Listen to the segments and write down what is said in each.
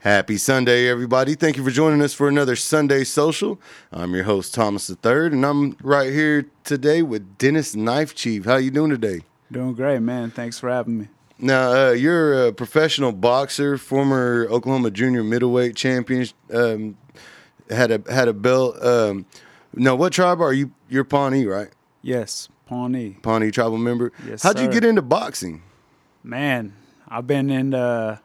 Happy Sunday, everybody. Thank you for joining us for another Sunday Social. I'm your host, Thomas III, and I'm right here today with Dennis Knife Chief. How you doing today? Doing great, man. Thanks for having me. Now, uh, you're a professional boxer, former Oklahoma junior middleweight champion, um, had a had a belt. Um, now, what tribe are you? You're Pawnee, right? Yes, Pawnee. Pawnee tribal member. Yes, How'd you get into boxing? Man, I've been in uh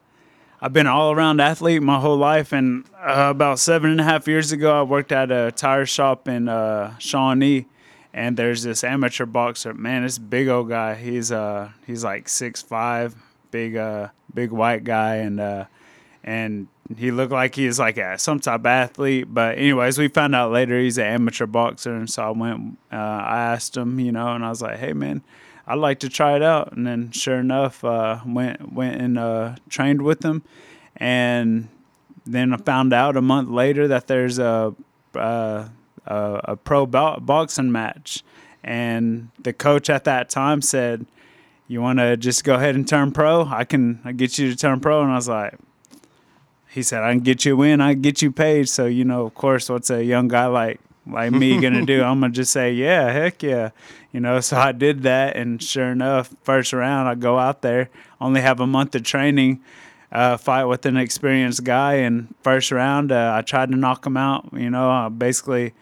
I've been all around athlete my whole life and uh, about seven and a half years ago I worked at a tire shop in uh Shawnee and there's this amateur boxer. Man, this big old guy. He's uh he's like six five, big uh big white guy and uh and he looked like he was like a, some type of athlete. But anyways, we found out later he's an amateur boxer, and so I went. Uh, I asked him, you know, and I was like, "Hey, man, I'd like to try it out." And then, sure enough, uh, went went and uh, trained with him, and then I found out a month later that there's a uh, a, a pro bo- boxing match, and the coach at that time said, "You want to just go ahead and turn pro? I can I get you to turn pro." And I was like he said, I can get you in, I can get you paid. So, you know, of course, what's a young guy like like me gonna do? I'm gonna just say, Yeah, heck yeah. You know, so I did that and sure enough, first round I go out there, only have a month of training, uh, fight with an experienced guy and first round uh, I tried to knock him out, you know, I basically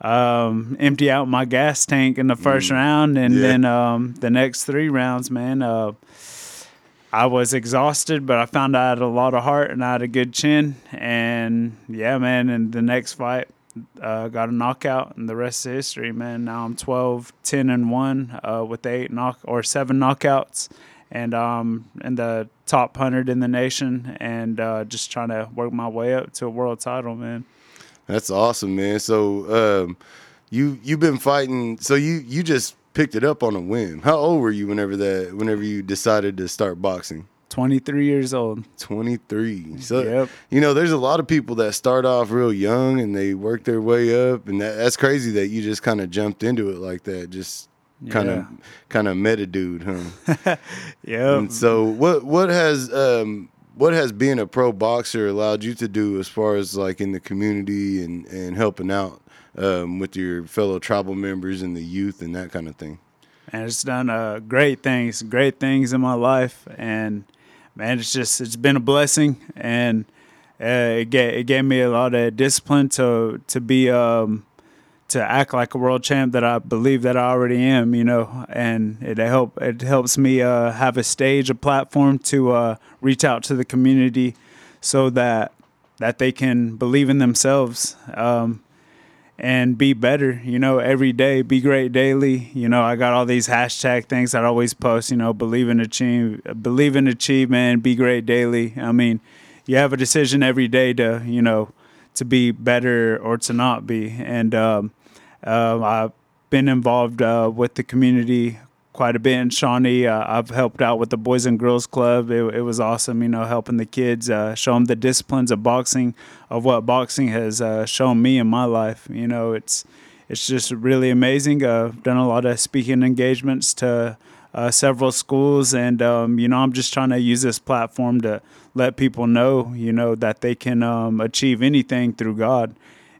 um, empty out my gas tank in the first round and Yeah. then um, the next three rounds, man, uh, I was exhausted, but I found I had a lot of heart and I had a good chin. And yeah, man, and the next fight, uh, got a knockout, and the rest is history, man. Now I'm 12, 10, and 1 uh, with eight knock or seven knockouts, and um, in the top 100 in the nation, and uh, just trying to work my way up to a world title, man. That's awesome, man. So, um, you you've been fighting. So you you just picked it up on a whim. How old were you whenever that? Whenever you decided to start boxing? 23 years old. 23. So, Yep. you know, there's a lot of people that start off real young and they work their way up. And that, that's crazy that you just kind of jumped into it like that. Just kind of, Yeah. kind of meta dude, huh? yeah. and so what, what has, um, what has being a pro boxer allowed you to do as far as like in the community and, and helping out, um, with your fellow tribal members and the youth and that kind of thing? and it's done uh, great things, great things in my life, and man, it's just it's been a blessing, and uh, it gave it gave me a lot of discipline to to be um to act like a world champ that I believe that I already am, you know, and it help it helps me uh, have a stage, a platform to uh, reach out to the community, so that that they can believe in themselves. Um, and be better, you know, every day, be great daily. You know, I got all these hashtag things that I always post, you know, believe in achieve believe in achievement, be great daily. I mean, you have a decision every day to, you know, to be better or to not be. And um, uh, I've been involved uh, with the community quite a bit in Shawnee. Uh, I've helped out with the Boys and Girls Club. It, it was awesome, you know, helping the kids, uh, show them the disciplines of boxing, of what boxing has uh, shown me in my life. You know, it's it's just really amazing. Uh, I've done a lot of speaking engagements to uh, several schools, and um, you know, I'm just trying to use this platform to let people know, you know, that they can um, achieve anything through God.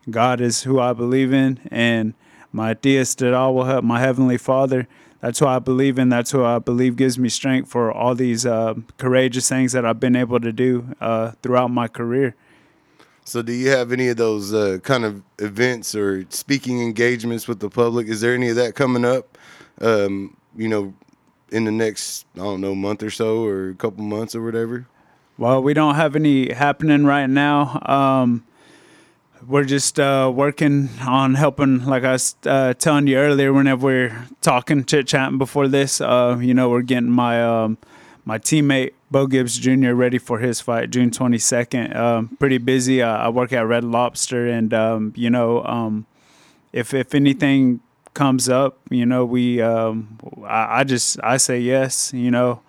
God is who I believe in, and my Dios de all will help my heavenly Father. That's who I believe in. That's who I believe gives me strength for all these uh, courageous things that I've been able to do uh, throughout my career. So, do you have any of those uh, kind of events or speaking engagements with the public? Is there any of that coming up? Um, you know, in the next I don't know month or so, or a couple months or whatever. Well, we don't have any happening right now. Um, we're just uh, working on helping, like I was uh, telling you earlier, whenever we're talking, chit chatting before this, uh, you know, we're getting my um, my teammate Bo Gibbs Jr. ready for his fight June 22nd. Um, pretty busy. I work at Red Lobster, and um, you know, um, if if anything comes up, you know, we um, I, I just I say yes. You know,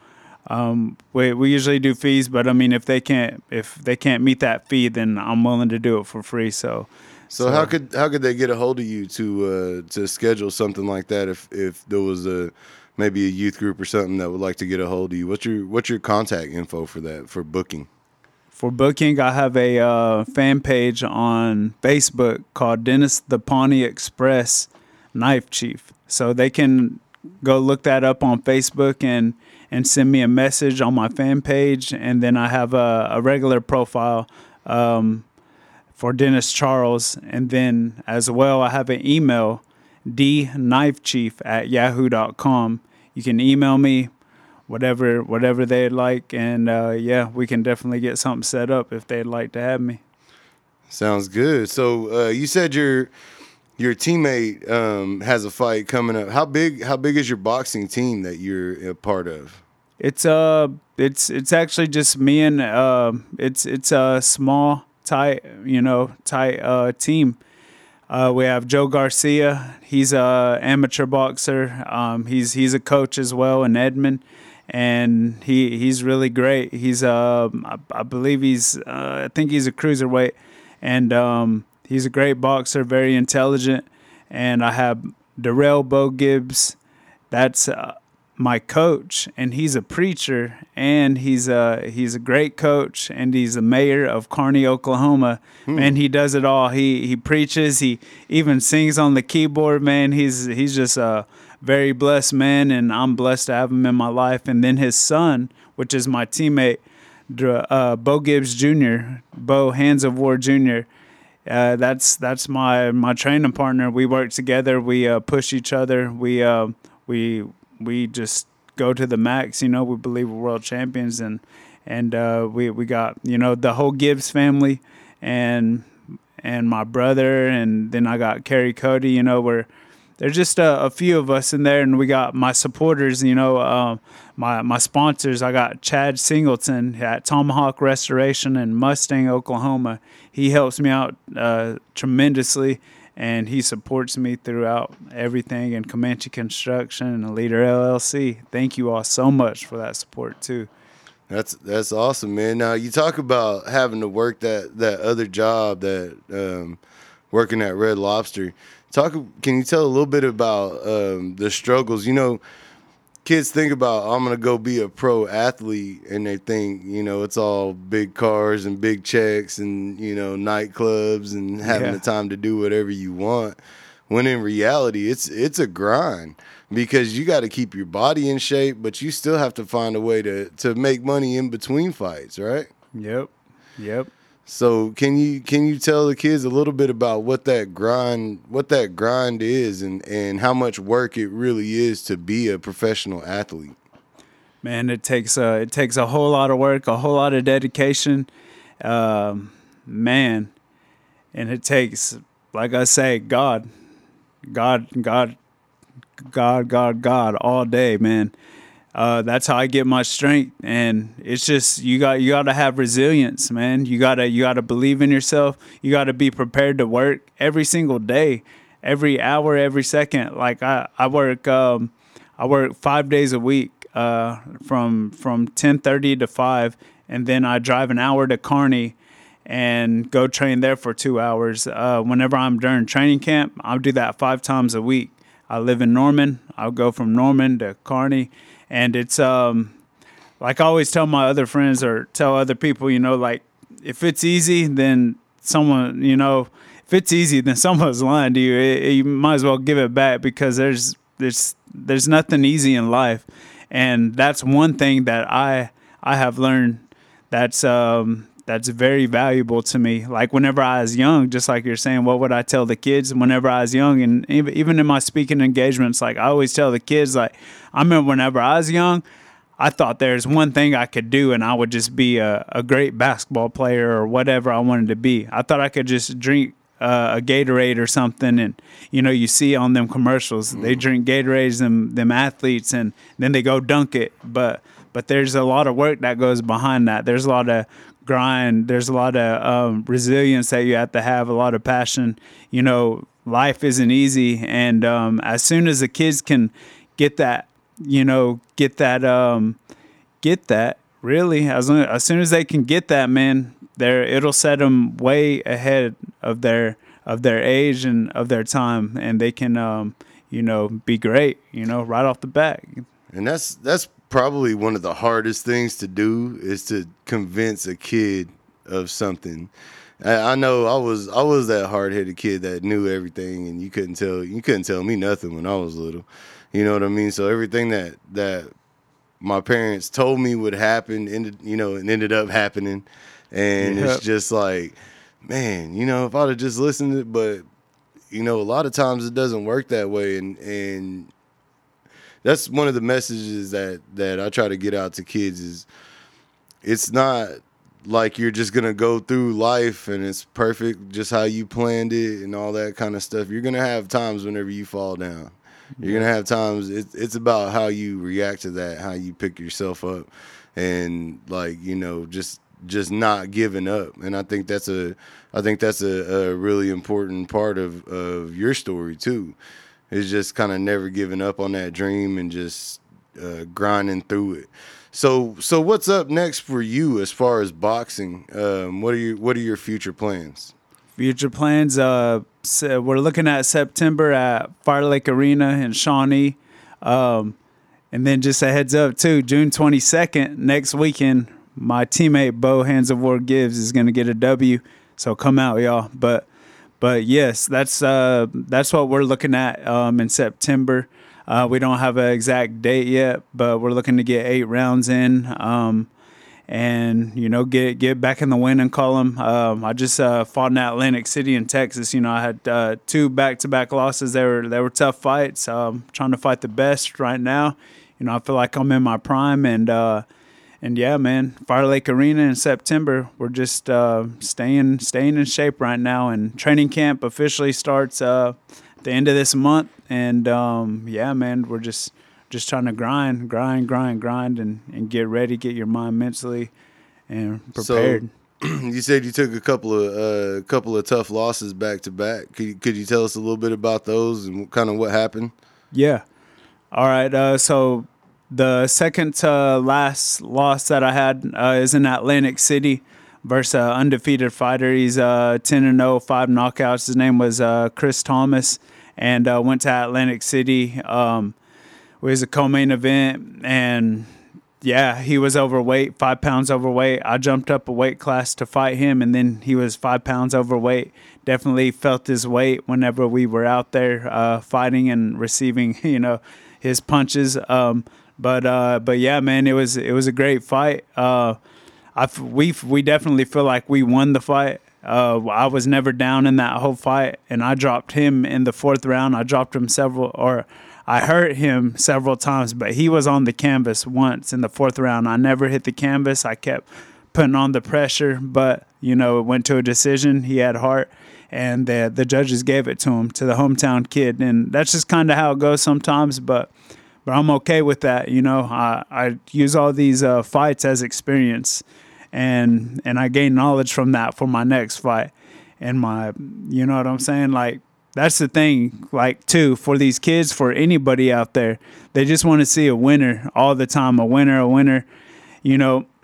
um, we we usually do fees, but I mean, if they can't if they can't meet that fee, then I'm willing to do it for free. So. So, how could how could they get a hold of you to uh, to schedule something like that if if there was a maybe a youth group or something that would like to get a hold of you? What's your what's your contact info for that for booking? for booking, I have a uh, fan page on Facebook called Dennis the Pawnee Express Knife Chief. So they can go look that up on Facebook and and send me a message on my fan page. And then I have a, a regular profile um, for Dennis Charles. And then as well, I have an email, dknifechief at yahoo.com. You can email me whatever whatever they'd like and uh, yeah we can definitely get something set up if they'd like to have me sounds good so uh, you said your your teammate um, has a fight coming up how big how big is your boxing team that you're a part of it's uh it's it's actually just me and uh, it's it's a small tight you know tight uh, team uh, we have Joe Garcia. He's a amateur boxer. Um, he's he's a coach as well in Edmond and he he's really great. He's uh I, I believe he's uh, I think he's a cruiserweight, and um, he's a great boxer, very intelligent. And I have Darrell Bo Gibbs, that's uh, my coach, and he's a preacher, and he's a he's a great coach, and he's the mayor of Carney, Oklahoma. Hmm. And he does it all. He he preaches. He even sings on the keyboard. Man, he's he's just a very blessed man, and I'm blessed to have him in my life. And then his son, which is my teammate, uh, Bo Gibbs Jr., Bo Hands of War Jr. Uh, that's that's my my training partner. We work together. We uh, push each other. We uh, we we just go to the max. You know, we believe we're world champions, and and uh, we we got you know the whole Gibbs family, and and my brother, and then I got Kerry Cody. You know, we're there's just a, a, few of us in there, and we got my supporters. You know, um, my my sponsors. I got Chad Singleton at Tomahawk Restoration in Mustang, Oklahoma. He helps me out uh, tremendously, and he supports me throughout everything. And Comanche Construction and Leader LLC. Thank you all so much for that support too. That's that's awesome, man. Now you talk about having to work that that other job that um, working at Red Lobster Talk. Can you tell a little bit about um, the struggles? You know, kids think about I'm gonna go be a pro athlete, and they think you know it's all big cars and big checks and you know nightclubs and having yeah. the time to do whatever you want. When in reality, it's it's a grind because you got to keep your body in shape, but you still have to find a way to to make money in between fights, right? Yep. Yep. So can you can you tell the kids a little bit about what that grind what that grind is and and how much work it really is to be a professional athlete? Man, it takes a it takes a whole lot of work, a whole lot of dedication, um, man, and it takes like I say, God, God, God, God, God, God all day, man uh, that's how I get my strength. And it's just you got you got to have resilience, man. You gotta you gotta believe in yourself. You got to be prepared to work every single day, every hour, every second. Like I I work um, I work five days a week, uh, from from ten thirty to five, and then I drive an hour to Carney and go train there for two hours. Uh, whenever I'm during training camp, I'll do that five times a week. I live in Norman. I'll go from Norman to Carney and it's um like I always tell my other friends or tell other people, you know, like if it's easy, then someone, you know, if it's easy, then someone's lying to you. It, it, you might as well give it back because there's there's there's nothing easy in life, and that's one thing that I I have learned. That's um that's very valuable to me. Like whenever I was young, just like you're saying, what would I tell the kids whenever I was young? And even in my speaking engagements, like I always tell the kids, like I remember whenever I was young, I thought there's one thing I could do and I would just be a, a great basketball player or whatever I wanted to be. I thought I could just drink uh, a Gatorade or something, and you know you see on them commercials mm. they drink Gatorades, them them athletes, and then they go dunk it. But but there's a lot of work that goes behind that. There's a lot of grind. There's a lot of um, resilience that you have to have, a lot of passion. You know, life isn't easy, and um, as soon as the kids can get that, you know, get that, um, get that. Really, as as soon as they can get that, man, there it'll set them way ahead of their of their age and of their time, and they can, um, you know, be great. You know, right off the bat. And that's that's probably one of the hardest things to do is to convince a kid of something. I, I know I was I was that hard headed kid that knew everything, and you couldn't tell you couldn't tell me nothing when I was little. You know what I mean? So everything that that my parents told me would happen ended you know and ended up happening, and Yep. it's just like, man, you know, if I'd have just listened, to, but you know, a lot of times it doesn't work that way, and and that's one of the messages that that I try to get out to kids is it's not like you're just gonna go through life and it's perfect just how you planned it and all that kind of stuff. You're gonna have times whenever you fall down. You're gonna have times. It's it's about how you react to that, how you pick yourself up, and like you know, just just not giving up. And I think that's a I think that's a, a really important part of of your story too. Is just kind of never giving up on that dream and just uh, grinding through it. So so what's up next for you as far as boxing? Um, what are your what are your future plans? Future plans. Uh, se- we're looking at September at Fire Lake Arena in Shawnee, um, and then just a heads up too. June twenty second next weekend. My teammate Bo Hands of War Gibbs is gonna get a W, so come out, y'all. But but yes, that's uh, that's what we're looking at um, in September. Uh, we don't have an exact date yet, but we're looking to get eight rounds in. Um, and you know get get back in the winning column. Um, I just uh, fought in Atlantic City in Texas. You know I had uh, two back to back losses. They were they were tough fights. Um, trying to fight the best right now. You know I feel like I'm in my prime and uh, and yeah man, Fire Lake Arena in September. We're just uh, staying staying in shape right now. And training camp officially starts uh, at the end of this month. And um, yeah man, we're just just trying to grind, grind, grind, grind, and, and get ready, get your mind mentally and prepared. you said you took a couple of uh, couple of tough losses back to back. Could you, could you tell us a little bit about those and kind of what happened? yeah. All right. Uh, so the second to last loss that I had uh, is in Atlantic City versus an undefeated fighter. He's uh, 10 and 0, five knockouts. His name was uh, Chris Thomas, and uh, went to Atlantic City. Um, it was a co-main event, and yeah, he was overweight, five pounds overweight. I jumped up a weight class to fight him, and then he was five pounds overweight. Definitely felt his weight whenever we were out there uh, fighting and receiving, you know, his punches. Um, but uh, but yeah, man, it was it was a great fight. Uh, I we we definitely feel like we won the fight. Uh, I was never down in that whole fight, and I dropped him in the fourth round. I dropped him several, or I hurt him several times, but he was on the canvas once in the fourth round. I never hit the canvas. I kept putting on the pressure, but you know it went to a decision. He had heart, and the the judges gave it to him to the hometown kid, and that's just kind of how it goes sometimes. But but I'm okay with that. You know, I, I use all these uh, fights as experience, and and I gain knowledge from that for my next fight, and my, you know what I'm saying? Like that's the thing. Like too for these kids, for anybody out there, they just want to see a winner all the time, a winner, a winner. You know,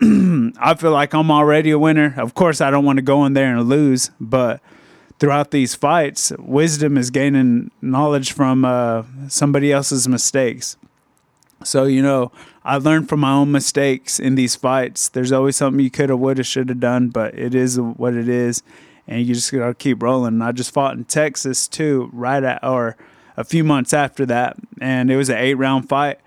I feel like I'm already a winner. Of course, I don't want to go in there and lose, but throughout these fights, wisdom is gaining knowledge from uh, somebody else's mistakes. So, you know, I learned from my own mistakes in these fights. There's always something you could have, would have, should have done, but it is what it is. And you just got to keep rolling. And I just fought in Texas too, right at, or a few months after that. And it was an eight round fight.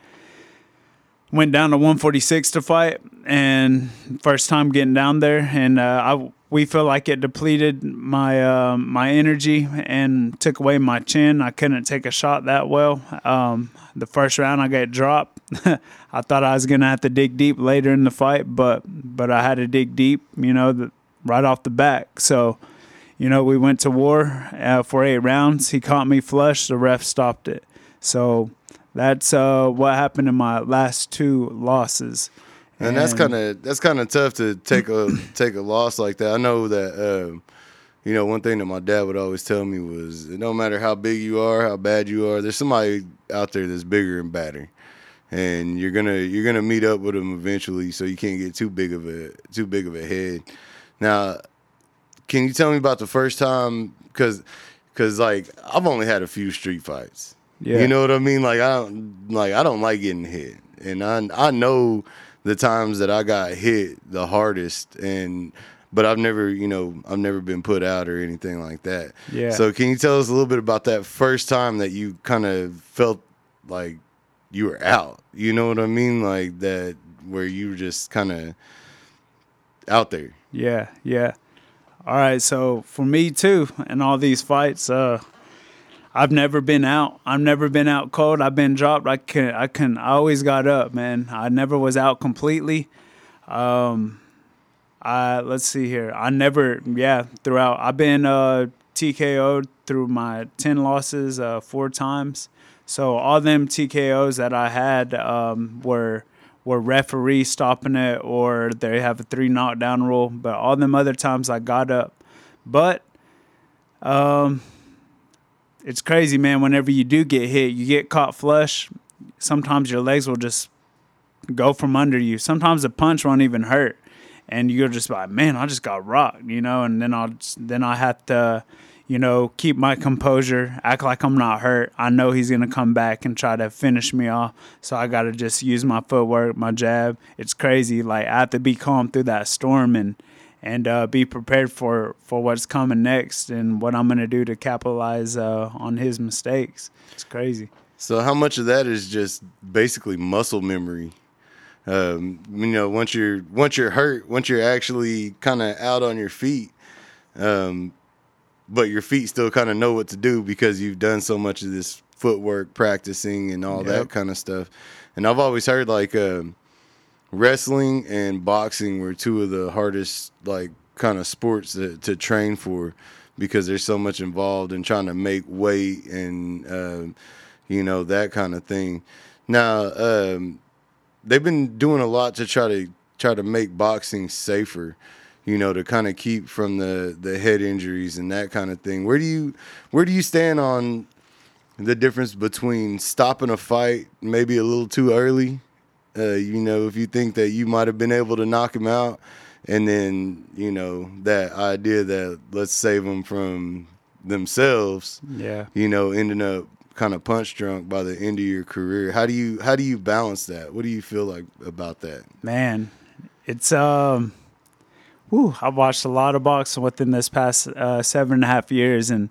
Went down to 146 to fight, and first time getting down there. And uh, I, we feel like it depleted my uh, my energy and took away my chin. I couldn't take a shot that well. Um, the first round I got dropped. I thought I was gonna have to dig deep later in the fight, but but I had to dig deep, you know, the, right off the back. So, you know, we went to war uh, for eight rounds. He caught me flush. The ref stopped it. So that's uh, what happened in my last two losses. And, that's kind of that's kind of tough to take a take a loss like that. I know that um, you know one thing that my dad would always tell me was no matter how big you are, how bad you are, there's somebody out there that's bigger and badder, and you're gonna you're gonna meet up with them eventually. So you can't get too big of a too big of a head. Now, can you tell me about the first time? Because because like I've only had a few street fights. Yeah. You know what I mean? Like I don't like I don't like getting hit, and I I know the times that I got hit the hardest, and but I've never, you know, I've never been put out or anything like that. Yeah. So can you tell us a little bit about that first time that you kind of felt like you were out? You know what I mean? Like that where you were just kind of out there. Yeah, yeah. All right, so for me too, and all these fights, uh, I've never been out. I've never been out cold. I've been dropped. I can, I can. I always got up, man. I never was out completely. Um, I let's see here. I never, yeah. Throughout, I've been uh, TKO'd through my ten losses uh, four times. So all them TKOs that I had um, were were referee stopping it or they have a three knockdown rule. But all them other times I got up. But um, it's crazy, man. Whenever you do get hit, you get caught flush. Sometimes your legs will just go from under you. Sometimes the punch won't even hurt, and you're just like, man, I just got rocked, you know. And then I'll then I have to, you know, keep my composure, act like I'm not hurt. I know he's gonna come back and try to finish me off, so I gotta just use my footwork, my jab. It's crazy. Like I have to be calm through that storm and and uh, be prepared for for what's coming next and what I'm gonna do to capitalize uh, on his mistakes. It's crazy. So how much of that is just basically muscle memory? Um, you know, once you're once you're hurt, once you're actually kind of out on your feet, um, but your feet still kind of know what to do because you've done so much of this footwork practicing and all Yep. that kind of stuff. And I've always heard like um, wrestling and boxing were two of the hardest like kind of sports to, to train for because there's so much involved in trying to make weight and um, you know that kind of thing. Now um, they've been doing a lot to try to try to make boxing safer. You know, to kind of keep from the the head injuries and that kind of thing. Where do you where do you stand on the difference between stopping a fight maybe a little too early? Uh, you know, if you think that you might have been able to knock him out, and then you know that idea that let's save them from themselves Yeah. you know, ending up kind of punch drunk by the end of your career. How do you how do you balance that? What do you feel like about that? Man, it's um, whew, I've watched a lot of boxing within this past uh, seven and a half years, and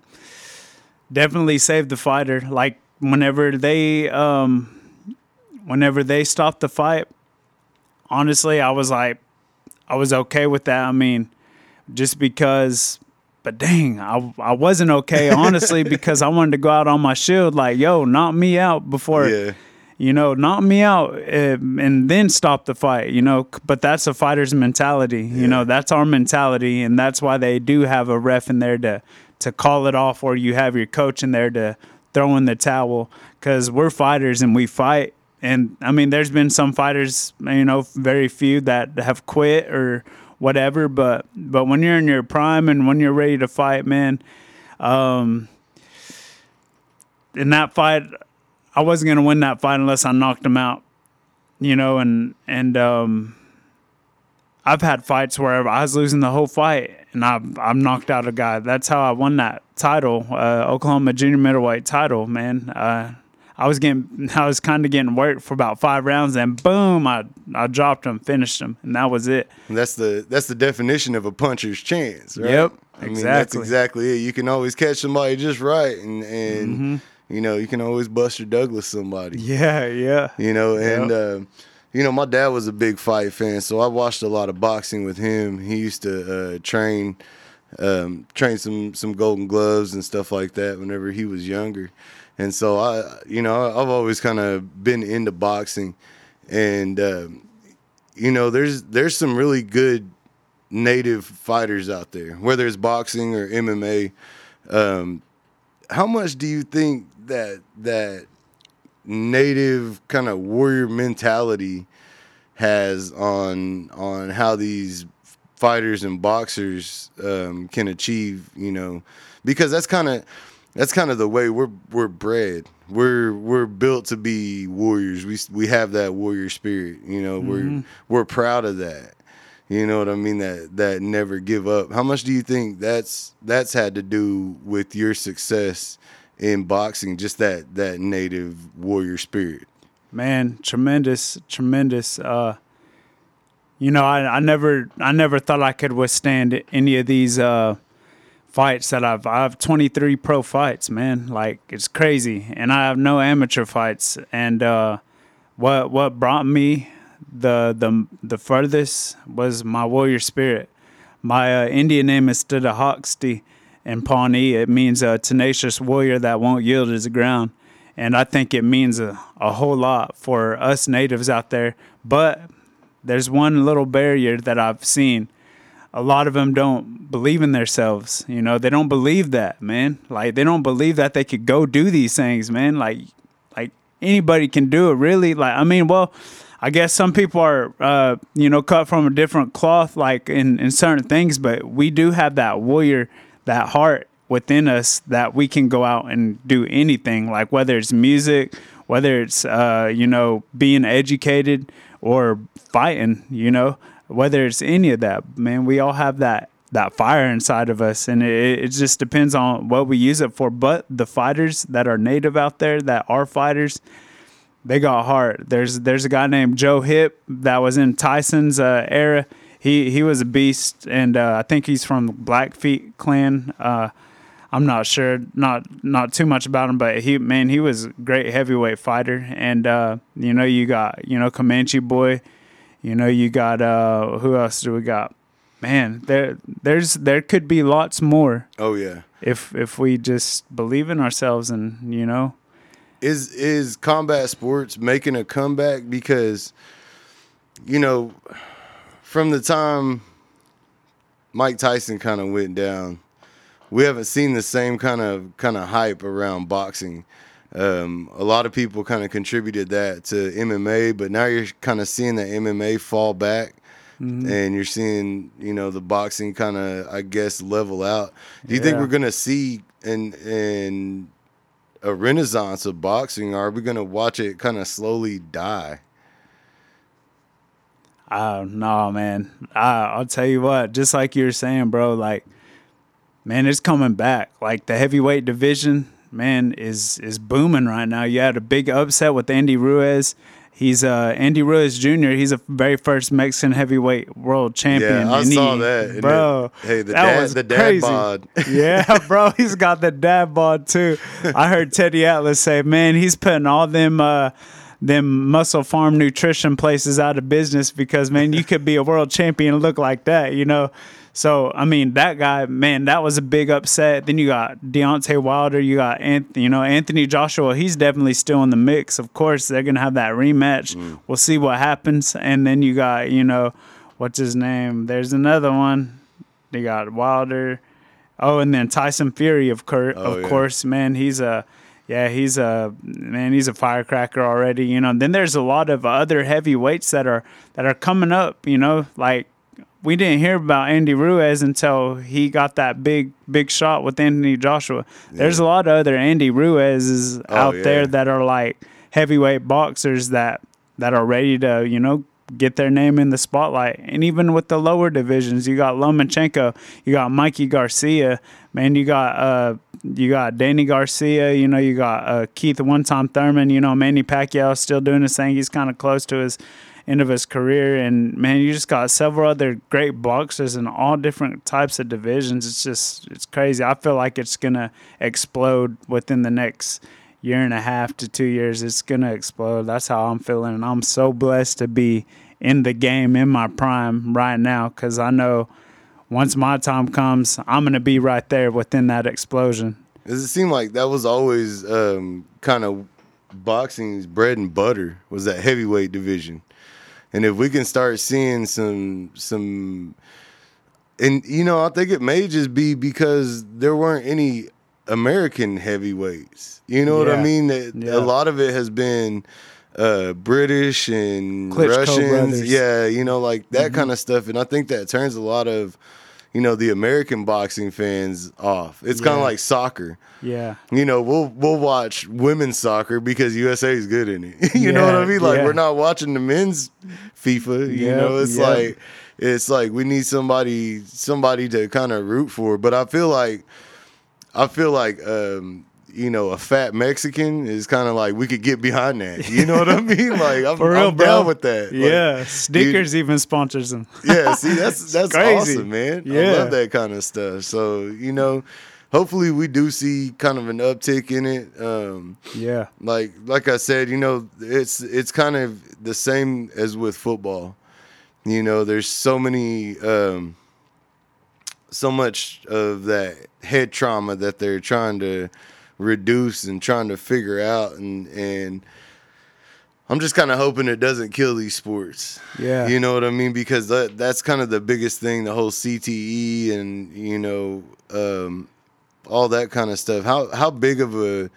definitely saved the fighter. Like whenever they um, whenever they stopped the fight, honestly, I was like, I was okay with that. I mean, just because. But dang, I, I wasn't okay, honestly, because I wanted to go out on my shield, like, yo, knock me out before Yeah. you know, knock me out uh, and then stop the fight, you know. But that's a fighter's mentality, you know. That's our mentality, and that's why they do have a ref in there to to call it off, or you have your coach in there to throw in the towel, because we're fighters and we fight. And I mean, there's been some fighters, you know, very few that have quit or whatever. But but when you're in your prime and when you're ready to fight, man, um, in that fight, I wasn't gonna win that fight unless I knocked him out. You know, and and um, I've had fights where I was losing the whole fight and I've I've knocked out a guy. That's how I won that title, uh, Oklahoma junior middleweight title. Man, uh, I was getting I was kind of getting worked for about five rounds, and boom, I I dropped him, finished him, and that was it. And that's the that's the definition of a puncher's chance, right? Yep, I mean, that's exactly. exactly it. You can always catch somebody just right, and and you know you can always Buster Douglas somebody. Yeah, yeah, you know and uh, you know my dad was a big fight fan so i watched a lot of boxing with him he used to uh, train um, train some some golden gloves and stuff like that whenever he was younger and so i you know i've always kind of been into boxing. And um, you know there's there's some really good native fighters out there whether it's boxing or mma um, how much do you think that that native kind of warrior mentality has on on how these fighters and boxers um, can achieve, you know, because that's kind of that's kind of the way we're we're bred. We're we're built to be warriors. We we have that warrior spirit. You know, we're we're proud of that. You know what I mean? That that never give up. How much do you think that's that's had to do with your success in boxing? Just that that native warrior spirit. man, tremendous, tremendous. Uh, you know, I, I never I never thought I could withstand any of these uh, fights that I've I have 23 pro fights, man. Like it's crazy, and I have no amateur fights. And uh, what what brought me the the the furthest was my warrior spirit. My uh, Indian name is Stidahaksti in Pawnee. It means a tenacious warrior that won't yield the ground. And I think it means a, a whole lot for us natives out there. But there's one little barrier that I've seen. A lot of them don't believe in themselves. You know, they don't believe that, man. Like they don't believe that they could go do these things, man. Like like anybody can do it, really. Like I mean, well, I guess some people are, uh, you know, cut from a different cloth, like in, in certain things, but we do have that warrior, that heart within us that we can go out and do anything, like whether it's music, whether it's, uh, you know, being educated or fighting, you know, whether it's any of that, man, we all have that that fire inside of us and it, it just depends on what we use it for but the fighters that are native out there that are fighters they got heart. There's there's a guy named Joe Hipp that was in Tyson's uh, era. He he was a beast, and uh, I think he's from Blackfeet clan. Uh, I'm not sure, not not too much about him, but he man, he was a great heavyweight fighter. And uh, you know, you got you know Comanche boy. You know, you got uh, who else do we got? Man, there there's there could be lots more. Oh yeah. If if we just believe in ourselves and you know is is combat sports making a comeback because you know from the time Mike Tyson kind of went down we haven't seen the same kind of kind of hype around boxing um, a lot of people kind of contributed that to MMA but now you're kind of seeing that MMA fall back mm-hmm. and you're seeing you know the boxing kind of I guess level out do you yeah. think we're going to see and and a renaissance of boxing? Or are we gonna watch it kind of slowly die? Uh, no, man. I, I'll tell you what. Just like you were saying, bro. Like, man, it's coming back. Like the heavyweight division, man, is is booming right now. You had a big upset with Andy Ruiz. He's uh, Andy Ruiz Jr. He's a very first Mexican heavyweight world champion. Yeah, I saw he, that, bro. hey, the dad, the dad crazy. bod. yeah, bro, he's got the dad bod too. I heard Teddy Atlas say, "Man, he's putting all them." Uh, them MusclePharm nutrition places out of business because man, you could be a world champion and look like that, you know. So I mean, that guy, man, that was a big upset. Then you got Deontay Wilder, you got Anthony, you know Anthony Joshua. He's definitely still in the mix. Of course, they're gonna have that rematch. Mm. We'll see what happens. And then you got, you know, what's his name? There's another one. They got Wilder. Oh, and then Tyson Fury, of, cur- oh, of yeah. course, man. He's a yeah, he's a man. He's a firecracker already, you know. And then there's a lot of other heavyweights that are that are coming up, you know, like we didn't hear about Andy Ruiz until he got that big big shot with Anthony Joshua. Yeah. There's a lot of other Andy Ruizes oh, out yeah. there that are like heavyweight boxers that that are ready to you know get their name in the spotlight. And even with the lower divisions, you got Lomachenko, you got Mikey Garcia, man, you got uh you got Danny Garcia, you know, you got uh, Keith One Time Thurman, you know, Manny Pacquiao still doing his thing. He's kind of close to his end of his career. And man, you just got several other great boxers in all different types of divisions. It's just it's crazy. I feel like it's gonna explode within the next year and a half to two years. It's gonna explode. That's how I'm feeling, and I'm so blessed to be in the game in my prime right now because I know once my time comes, I'm gonna be right there within that explosion. Does it seem like that was always um, kind of boxing's bread and butter was that heavyweight division? And if we can start seeing some some and you know i think it may just be because there weren't any american heavyweights you know yeah. what i mean yeah. a lot of it has been uh, british and Klitschko russians brothers. yeah you know like that mm-hmm. kind of stuff and i think that turns a lot of you know the American boxing fans off. It's yeah. kind of like soccer. Yeah. You know, we'll we'll watch women's soccer because USA is good in it. you yeah, know what I mean? Like yeah. we're not watching the men's FIFA. You know, it's like it's like we need somebody somebody to kind of root for. But I feel like I feel like um, you know a fat Mexican is kind of like we could get behind that. You know what I mean? Like I'm, For real, I'm bro. down with that. Like, yeah, Snickers even sponsors them. yeah, see, that's that's crazy. awesome, man. I Yeah. love that kind of stuff. So you know, hopefully we do see kind of an uptick in it. Um, yeah, like like I said, you know, it's it's kind of the same as with football. You know, there's so many, um, so much of that head trauma that they're trying to reduce and trying to figure out, and and I'm just kind of hoping it doesn't kill these sports. yeah, You know what I mean? Because that that's kind of the biggest thing, the whole CTE and you know um, all that kind of stuff. How how big of a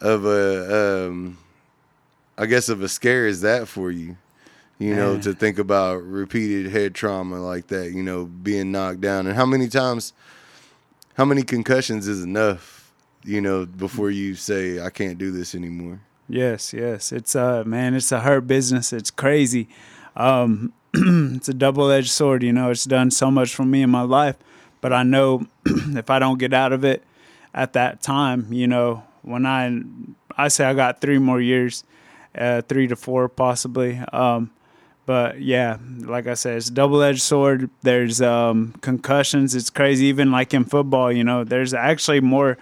of a um, I guess of a scare is that for you? You know, Man. to think about repeated head trauma like that. You know, being knocked down, and how many times, how many concussions is enough? You know, before you say I can't do this anymore. Yes, yes. It's uh man, it's a hurt business. It's crazy. Um it's a double-edged sword, you know. It's done so much for me in my life, but I know if I don't get out of it at that time, you know, when I I say I got 3 more years, uh 3 to 4 possibly. Um but yeah, like I said, it's a double-edged sword. There's um concussions. It's crazy even like in football, you know. There's actually more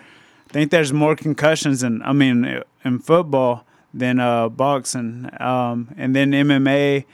think there's more concussions in I mean in football than uh, boxing, um, and then MMA.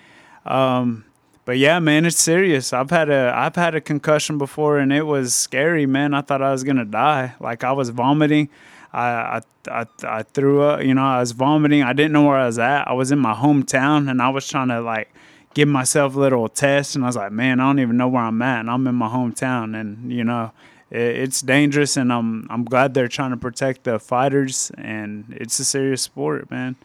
Um, but yeah, man, it's serious. I've had a I've had a concussion before, and it was scary, man. I thought I was gonna die. Like I was vomiting. I I I, I threw up. You know, I was vomiting. I didn't know where I was at. I was in my hometown, and I was trying to like give myself a little test, and I was like, man, I don't even know where I'm at, and I'm in my hometown, and you know it's dangerous and I'm I'm glad they're trying to protect the fighters and it's a serious sport, man.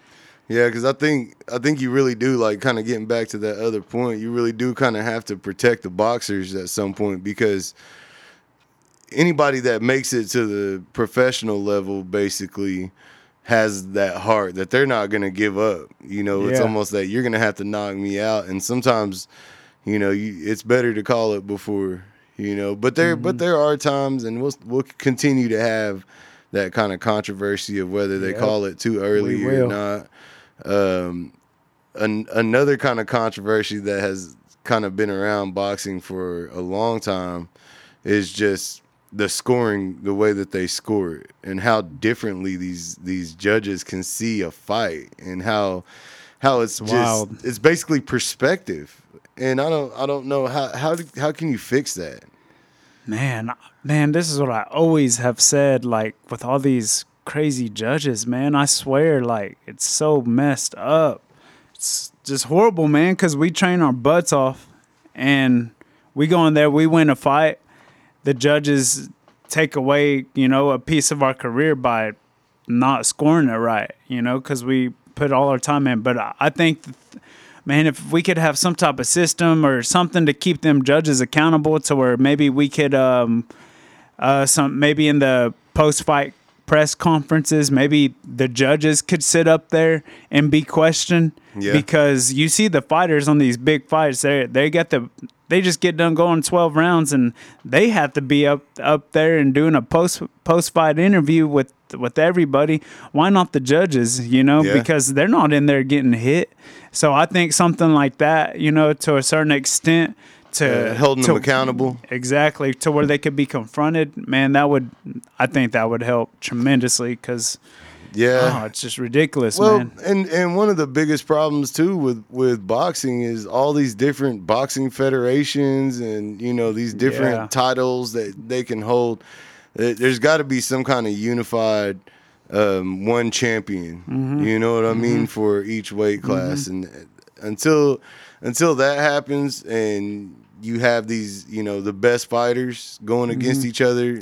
Yeah, because I think I think you really do like kind of getting back to that other point. You really do kind of have to protect the boxers at some point because anybody that makes it to the professional level basically has that heart that they're not gonna give up. You know, it's almost that you're gonna have to knock me out, and sometimes, you know, you, it's better to call it before. You know, but there Mm-hmm. but there are times, and we'll we'll continue to have that kind of controversy of whether they Yep. call it too early We or will. not. Um, an, another kind of controversy that has kind of been around boxing for a long time is just the scoring, the way that they score it, and how differently these these judges can see a fight, and how how it's, It's just wild. it's basically perspective. And I don't I don't know how how how can you fix that? Man, man, this is what I always have said like with all these crazy judges, man. I swear like it's so messed up. It's just horrible, man, cuz we train our butts off and we go in there, we win a fight. The judges take away, you know, a piece of our career by not scoring it right, you know, because we put all our time in. But I- I think, th- man, if we could have some type of system or something to keep them judges accountable to where maybe we could, um, uh, some maybe in the post fight press conferences, maybe the judges could sit up there and be questioned Yeah. because you see the fighters on these big fights, they they get the they just get done going 12 rounds and they have to be up up there and doing a post post fight interview with with everybody why not the judges you know Yeah. because they're not in there getting hit so i think something like that you know to a certain extent to Uh, holding to, them accountable. exactly to where they could be confronted man that would i think that would help tremendously because Yeah. oh, it's just ridiculous Well, man and and one of the biggest problems too with with boxing is all these different boxing federations and you know these different Yeah. titles that they can hold. There- There's got to be some kind of unified um, one champion. Mm-hmm. You know what I mean for each weight class, and until until that happens, and you have these you know the best fighters going against Mm-hmm. each other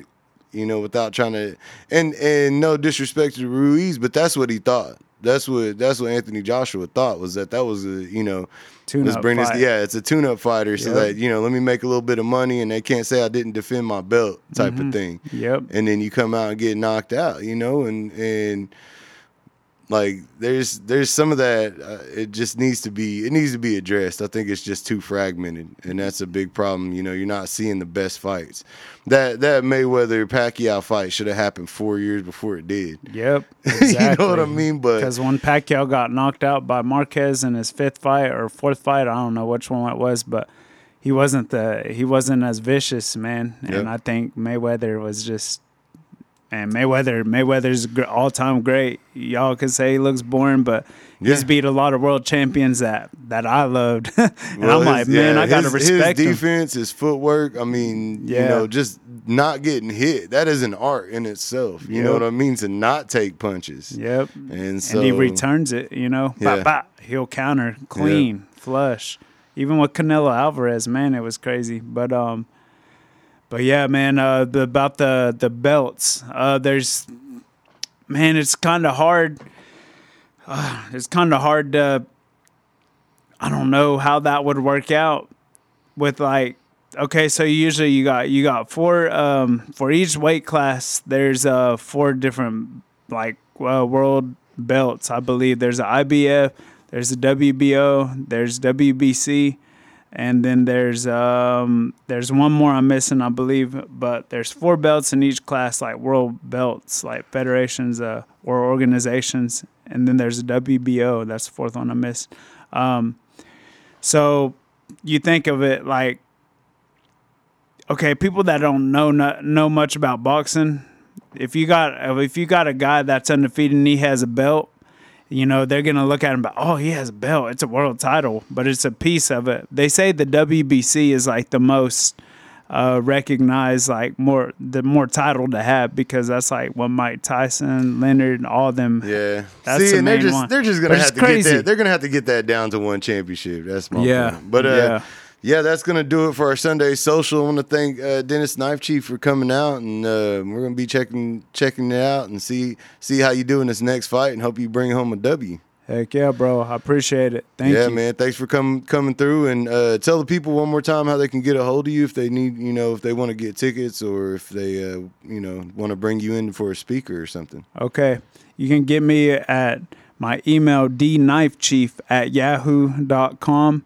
you know, without trying to and and no disrespect to Ruiz, but that's what he thought. That's what that's what Anthony Joshua thought was that that was a you know Tune-up let's bring this yeah it's a tune up fighter so that you know let me make a little bit of money and they can't say I didn't defend my belt type Mm-hmm. of thing yep and then you come out and get knocked out you know and and like there's there's some of that. Uh, it just needs to be it needs to be addressed. I think it's just too fragmented, and that's a big problem. You know, you're not seeing the best fights. That that Mayweather Pacquiao fight should have happened four years before it did. Yep, exactly. you know what I mean? But because when Pacquiao got knocked out by Marquez in his fifth fight or fourth fight, I don't know which one it was, but he wasn't the he wasn't as vicious, man. And Yep. I think Mayweather was just. And Mayweather, Mayweather's all-time great. Y'all could say he looks boring, but he's beat a lot of world champions that that I loved. and Well, I'm like, man, yeah, I gotta his, respect his him. defense, his footwork. I mean, you know, just not getting hit. That is an art in itself. You know what I mean? To not take punches. Yep. And so and he returns it, you know. Yeah. Bop, bop. He'll counter clean, flush. Even with Canelo Alvarez, man, it was crazy. But um but yeah, man, uh the about the the belts. Uh there's man, it's kind of hard. Uh, it's kind of hard to I don't know how that would work out with like okay so usually you got you got four um for each weight class there's uh four different like uh, world belts i believe there's a ibf there's a wbo there's wbc and then there's um there's one more i'm missing i believe but there's four belts in each class like world belts like federations uh, or organizations. And then there's a wba that's the fourth one i missed. Um so you think of it like okay, people that don't know know much about boxing, if you got if you got a guy that's undefeated and he has a belt, you know they're gonna look at him, but oh, he has a belt. It's a world title, but it's a piece of it. They say the WBC is like the most uh, recognized, like more the more title to have because that's like what Mike Tyson, Leonard, and all them. Yeah. That's See, the and they're main just one. they're just gonna have to get crazy. that. They're gonna have to get that down to one championship. That's my Yeah. point. But uh, Yeah. Yeah. that's gonna do it for our Sunday social. I want to thank uh, Dennis Knife Chief for coming out, and uh, we're gonna be checking checking it out and see see how you do in this next fight, and hope you bring home a W. Heck yeah, bro! I appreciate it. Thank yeah, you. man. Thanks for coming coming through, and uh, tell the people one more time how they can get a hold of you if they need, you know, if they want to get tickets or if they, uh, you know, want to bring you in for a speaker or something. Okay. You can get me at my email, dknifechief at yahoo.com.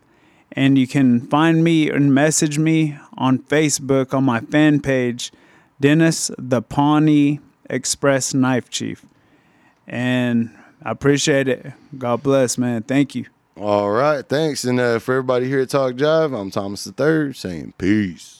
And you can find me and message me on Facebook on my fan page, Dennis the Pawnee Express Knife Chief. And I appreciate it. God bless, man. Thank you. All right, thanks. And uh, for everybody here at Talk Jive, I'm Thomas Third saying peace.